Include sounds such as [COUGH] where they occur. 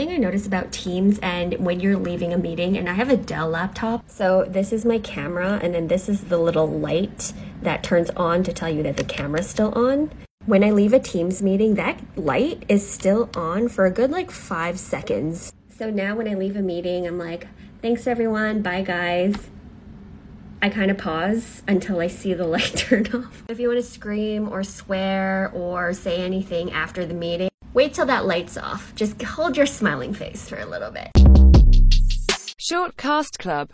thing I noticed about Teams and when you're leaving a meeting, and I have a Dell laptop. So this is my camera, and then this is the little light that turns on to tell you that the camera's still on. When I leave a Teams meeting, that light is still on for a good like five seconds. So now when I leave a meeting, I'm like, thanks everyone, bye guys. I kind of pause until I see the [LAUGHS] light turn off. If you want to scream or swear or say anything after the meeting, wait till that light's off. Just hold your smiling face for a little bit. Short Cast Club